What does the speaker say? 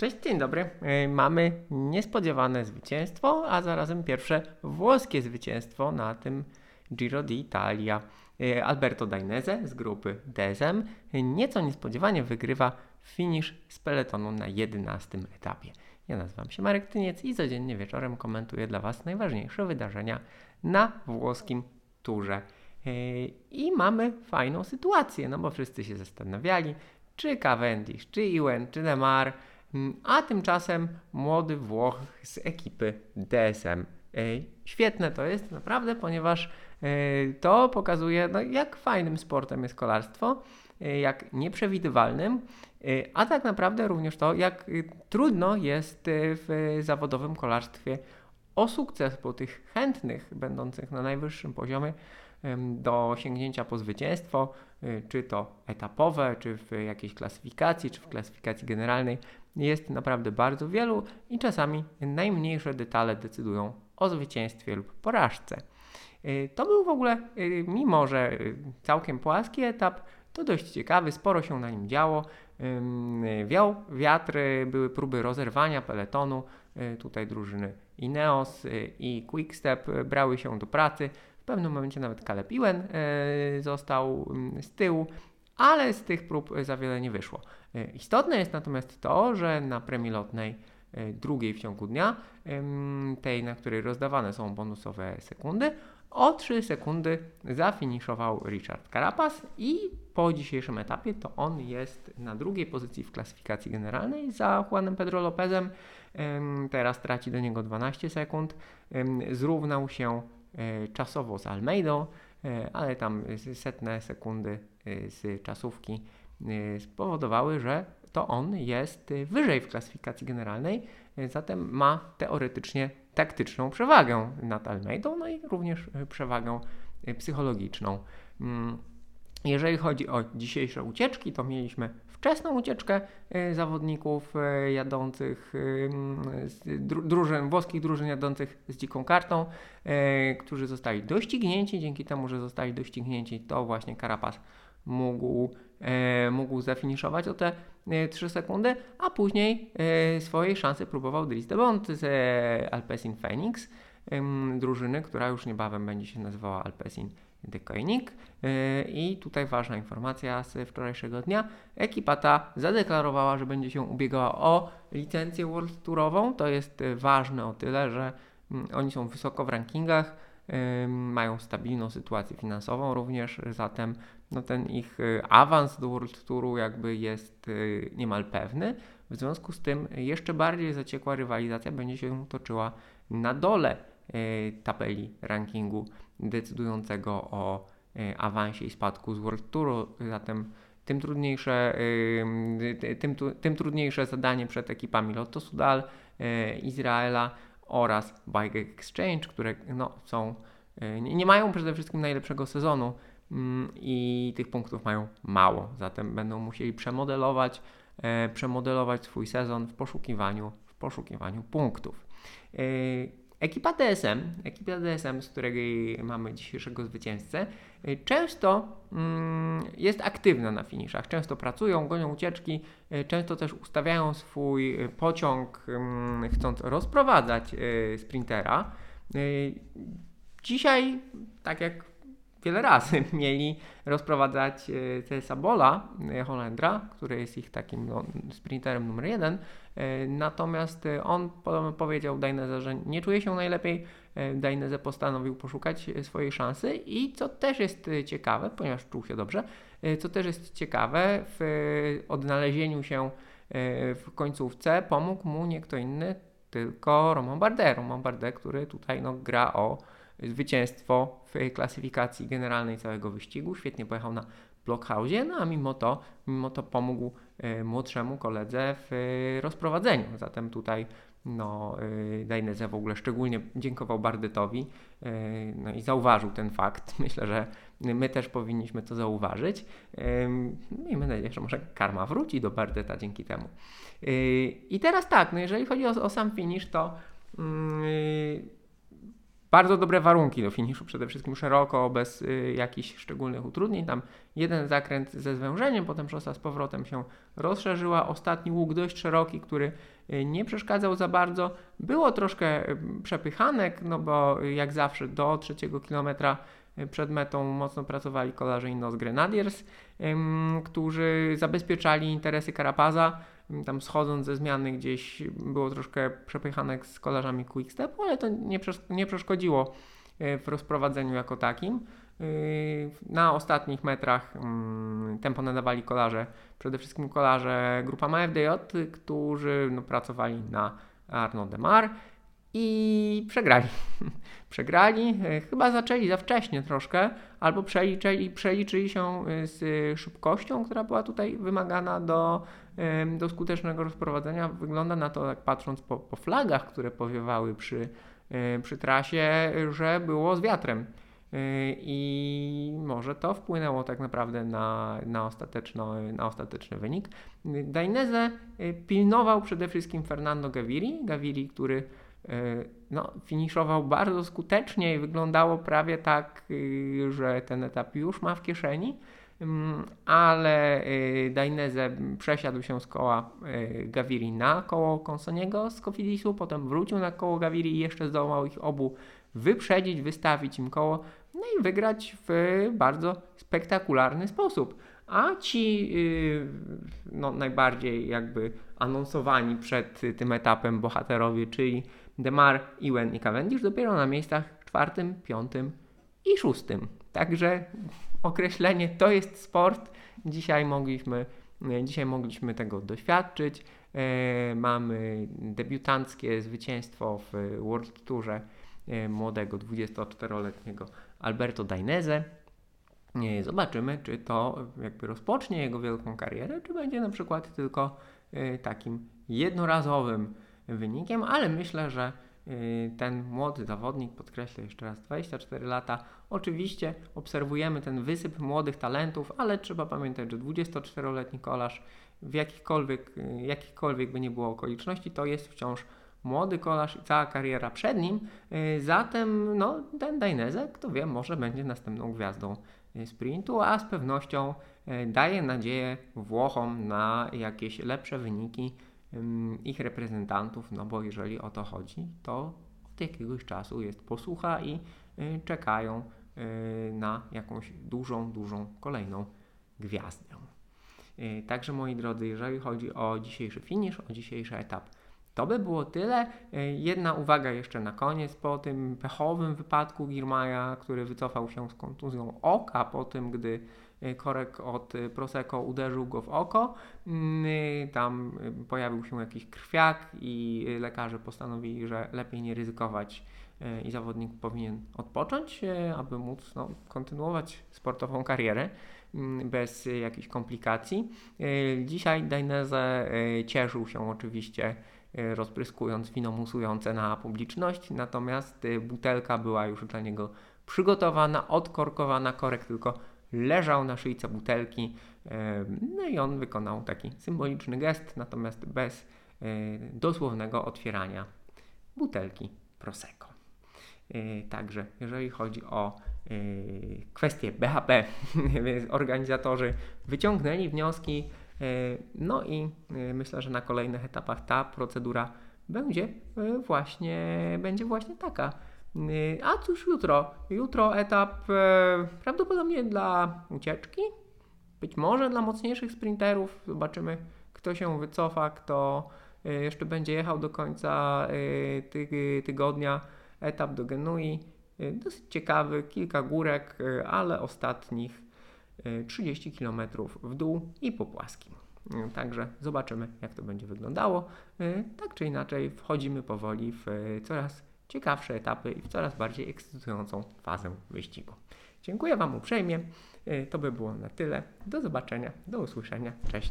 Cześć, dzień dobry. E, mamy niespodziewane zwycięstwo, a zarazem pierwsze włoskie zwycięstwo na tym Giro d'Italia. E, Alberto Dainese z grupy DSM nieco niespodziewanie wygrywa finisz z peletonu na 11 etapie. Ja nazywam się Marek Tyniec i codziennie wieczorem komentuję dla Was najważniejsze wydarzenia na włoskim turze. E, I mamy fajną sytuację, no bo wszyscy się zastanawiali, czy Cavendish, czy Ewan, czy Demar a tymczasem młody Włoch z ekipy DSM. Świetne to jest naprawdę, ponieważ e, to pokazuje, no, jak fajnym sportem jest kolarstwo, e, jak nieprzewidywalnym, e, a tak naprawdę również to, jak trudno jest w zawodowym kolarstwie o sukces, bo tych chętnych, będących na najwyższym poziomie, do sięgnięcia po zwycięstwo, czy to etapowe, czy w jakiejś klasyfikacji, czy w klasyfikacji generalnej, jest naprawdę bardzo wielu i czasami najmniejsze detale decydują o zwycięstwie lub porażce. Y, to był w ogóle, y, mimo że y, całkiem płaski etap, to dość ciekawy, sporo się na nim działo. Wiał wiatr, były próby rozerwania peletonu. Tutaj drużyny Ineos i Quickstep brały się do pracy. W pewnym momencie nawet Caleb Ewan został z tyłu, ale z tych prób za wiele nie wyszło. E, istotne jest natomiast to, że na premii lotnej e, drugiej w ciągu dnia, tej, na której rozdawane są bonusowe sekundy, o 3 sekundy zafiniszował Richard Carapaz i po dzisiejszym etapie to on jest na drugiej pozycji w klasyfikacji generalnej za Juanem Pedro Lopezem. Teraz traci do niego 12 sekund. Zrównał się e, czasowo z Almeidą, ale tam setne sekundy z czasówki Y, spowodowały, że to on jest wyżej w klasyfikacji generalnej, zatem ma teoretycznie taktyczną przewagę nad Almeidą, no i również przewagę psychologiczną. Jeżeli chodzi o dzisiejsze ucieczki, to mieliśmy wczesną ucieczkę zawodników jadących, drużyn, włoskich drużyn jadących z dziką kartą, którzy zostali doścignięci. Dzięki temu, że zostali doścignięci, to właśnie Carapaz mógł E, mógł zafiniszować o te 3 e, sekundy, a później e, swojej szansy próbował Dries de Bond z Alpecin Phoenix, drużyny, która już niebawem będzie się nazywała Alpecin de Koenig. I tutaj ważna informacja z wczorajszego dnia. Ekipa ta zadeklarowała, że będzie się ubiegała o licencję World Tourową. To jest ważne o tyle, że mm, oni są wysoko w rankingach mają stabilną sytuację finansową również, zatem no ten ich y, awans do World Touru jakby jest y, niemal pewny. W związku z tym jeszcze bardziej zaciekła rywalizacja będzie się toczyła na dole y, tabeli rankingu decydującego o awansie i spadku z World Touru, zatem tym trudniejsze, tym, tym trudniejsze zadanie przed ekipami Lotto Sudal, Izraela, oraz Bike Exchange, które no, są, e, nie mają przede wszystkim najlepszego sezonu mm, i tych punktów mają mało, zatem będą musieli przemodelować, e, przemodelować swój sezon w poszukiwaniu, w poszukiwaniu punktów. Ekipa DSM, ekipa DSM, z której mamy dzisiejszego zwycięzcę, y, często mm, jest aktywna na finiszach. Często pracują, gonią ucieczki, y, często też ustawiają swój y, pociąg, mm, chcąc rozprowadzać sprintera. Dzisiaj, tak jak wiele razy mieli rozprowadzać Cesa Bola, Holendra, który jest ich takim no, sprinterem numer jeden. E, natomiast on powiedział Dainese, że nie czuje się najlepiej. E, Dainese postanowił poszukać swojej szansy i co też jest ciekawe, ponieważ czuł się dobrze, e, co też jest ciekawe, w odnalezieniu się w końcówce pomógł mu nie kto inny, tylko Romain Bardet. Romain Bardet, który tutaj no, gra o zwycięstwo w klasyfikacji generalnej całego wyścigu. Świetnie pojechał na Blockhausie, no a mimo to, mimo to pomógł y, młodszemu koledze w y, rozprowadzeniu. Zatem tutaj no, y, Dainese w ogóle szczególnie dziękował Bardetowi y, no i zauważył ten fakt. Myślę, że my też powinniśmy to zauważyć. Y, miejmy nadzieję, że może karma wróci do Bardeta dzięki temu. I teraz tak, no jeżeli chodzi o, o sam finish, to bardzo dobre warunki do finiszu, przede wszystkim szeroko, bez y, jakichś szczególnych utrudnień. Tam jeden zakręt ze zwężeniem, potem szosa z powrotem się rozszerzyła. Ostatni łuk dość szeroki, który y, nie przeszkadzał za bardzo. Było troszkę y, przepychanek, no bo y, jak zawsze do trzeciego kilometra y, przed metą mocno pracowali kolarze Innos Grenadiers, którzy zabezpieczali interesy Karapaza. Tam schodząc ze zmiany gdzieś było troszkę przepychanek z kolarzami Quickstepu, ale to nie, nie przeszkodziło y, w rozprowadzeniu jako takim. Y, Na ostatnich metrach mm, tempo nadawali kolarze, przede wszystkim kolarze grupa MFDJ, którzy no, pracowali na Arnaud Demar i przegrali. przegrali, y, chyba zaczęli za wcześnie troszkę, albo przeliczyli, przeliczyli się y, z szybkością, która była tutaj wymagana do, ym, do skutecznego rozprowadzenia. Wygląda na to, jak patrząc po, po flagach, które powiewały przy, przy trasie, że było z wiatrem. I może to wpłynęło tak naprawdę na, na, ostateczno, na ostateczny wynik. Dainese pilnował przede wszystkim Fernando Gaviri, Gaviri, który no, finiszował bardzo skutecznie i wyglądało prawie tak, y, że ten etap już ma w kieszeni, Ym, ale y, Dainese przesiadł się z koła y, Gaviri na koło Consoniego z Cofidisu, potem wrócił na koło Gaviri i jeszcze zdołał ich obu wyprzedzić, wystawić im koło, no i wygrać w bardzo spektakularny sposób. A ci y, no, najbardziej jakby anonsowani przed tym etapem bohaterowie, czyli Demar, Ewen i Cavendish dopiero na miejscach czwartym, piątym i szóstym. Także określenie to jest sport. Dzisiaj mogliśmy, dzisiaj mogliśmy tego doświadczyć. E, mamy debiutanckie zwycięstwo w World Tourze e, młodego 24-letniego Alberto Dainese. Zobaczymy, czy to jakby rozpocznie jego wielką karierę, czy będzie na przykład tylko e, takim jednorazowym wynikiem, ale myślę, że y, ten młody zawodnik, podkreślę jeszcze raz, 24 lata. Oczywiście obserwujemy ten wysyp młodych talentów, ale trzeba pamiętać, że 24-letni kolarz w jakichkolwiek, y, jakichkolwiek by nie było okoliczności, to jest wciąż młody kolarz i cała kariera przed nim. Y, Zatem no, ten Dainese, kto wie, może będzie następną gwiazdą y, sprintu, a z pewnością y, daje nadzieję Włochom na jakieś lepsze wyniki ich reprezentantów, no bo jeżeli o to chodzi, to od jakiegoś czasu jest posłucha i czekają na jakąś dużą, dużą kolejną gwiazdę. Także moi drodzy, jeżeli chodzi o dzisiejszy finisz, o dzisiejszy etap, to by było tyle. Y, Jedna uwaga jeszcze na koniec. Po tym pechowym wypadku Girmaja, który wycofał się z kontuzją oka po tym, gdy y, korek od y, Prosecco uderzył go w oko, mm, y, tam y, pojawił się jakiś krwiak i y, lekarze postanowili, że lepiej nie ryzykować i zawodnik powinien odpocząć, aby móc no, kontynuować sportową karierę mm, bez jakichś komplikacji. Dzisiaj Dainese cieszył się oczywiście rozpryskując wino musujące na publiczność, natomiast y, butelka była już dla niego przygotowana, odkorkowana, korek tylko leżał na szyjce butelki, y, no i on wykonał taki symboliczny gest, natomiast bez y, dosłownego otwierania butelki Prosecco. Y, Także jeżeli chodzi o y, kwestie BHP, organizatorzy wyciągnęli wnioski, y, no i y, myślę, że na kolejnych etapach ta procedura będzie y, właśnie, będzie właśnie taka. A cóż jutro? Jutro etap e, prawdopodobnie dla ucieczki, być może dla mocniejszych sprinterów. Zobaczymy, kto się wycofa, kto jeszcze będzie jechał do końca ty, tygodnia. Etap do Genui. Dosyć ciekawy, kilka górek, ale ostatnich 30 km w dół i po płaskim. Także zobaczymy, jak to będzie wyglądało. Y, Tak czy inaczej, wchodzimy powoli w y, coraz ciekawsze etapy i w coraz bardziej ekscytującą fazę wyścigu. Dziękuję Wam uprzejmie. Y, To by było na tyle. Do zobaczenia, do usłyszenia. Cześć.